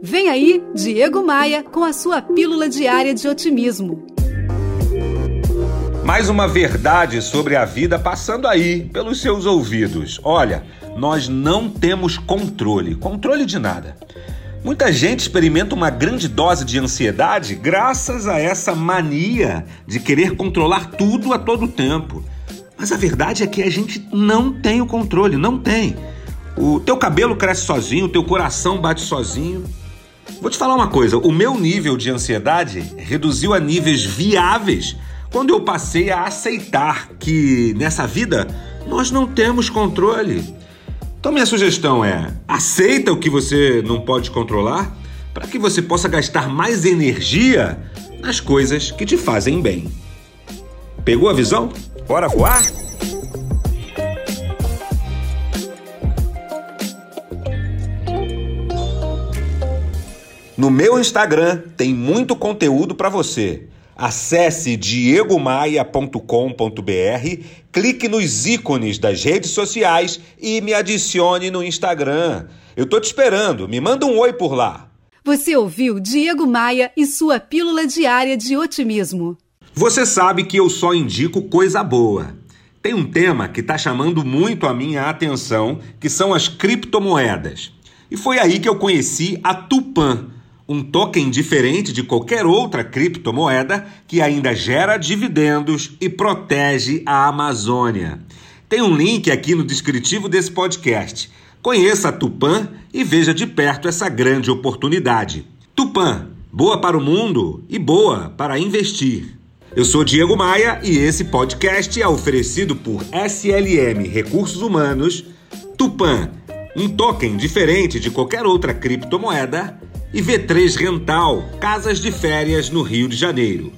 Vem aí, Diego Maia, com a sua pílula diária de otimismo. Mais uma verdade sobre a vida passando aí pelos seus ouvidos. Olha, nós não temos controle, controle de nada. Muita gente experimenta uma grande dose de ansiedade graças a essa mania de querer controlar tudo a todo tempo. Mas a verdade é que a gente não tem o controle, não tem. O teu cabelo cresce sozinho, o teu coração bate sozinho. Vou te falar uma coisa: o meu nível de ansiedade reduziu a níveis viáveis quando eu passei a aceitar que nessa vida nós não temos controle. Então, minha sugestão é: aceita o que você não pode controlar para que você possa gastar mais energia nas coisas que te fazem bem. Pegou a visão? Bora voar? No meu Instagram tem muito conteúdo para você. Acesse diegomaia.com.br, clique nos ícones das redes sociais e me adicione no Instagram. Eu tô te esperando, me manda um oi por lá. Você ouviu Diego Maia e sua pílula diária de otimismo. Você sabe que eu só indico coisa boa. Tem um tema que está chamando muito a minha atenção, que são as criptomoedas. E foi aí que eu conheci a Tupan um token diferente de qualquer outra criptomoeda que ainda gera dividendos e protege a Amazônia. Tem um link aqui no descritivo desse podcast. Conheça a Tupan e veja de perto essa grande oportunidade. Tupan, boa para o mundo e boa para investir. Eu sou Diego Maia e esse podcast é oferecido por SLM Recursos Humanos, Tupan, um token diferente de qualquer outra criptomoeda e V3 Rental, casas de férias no Rio de Janeiro.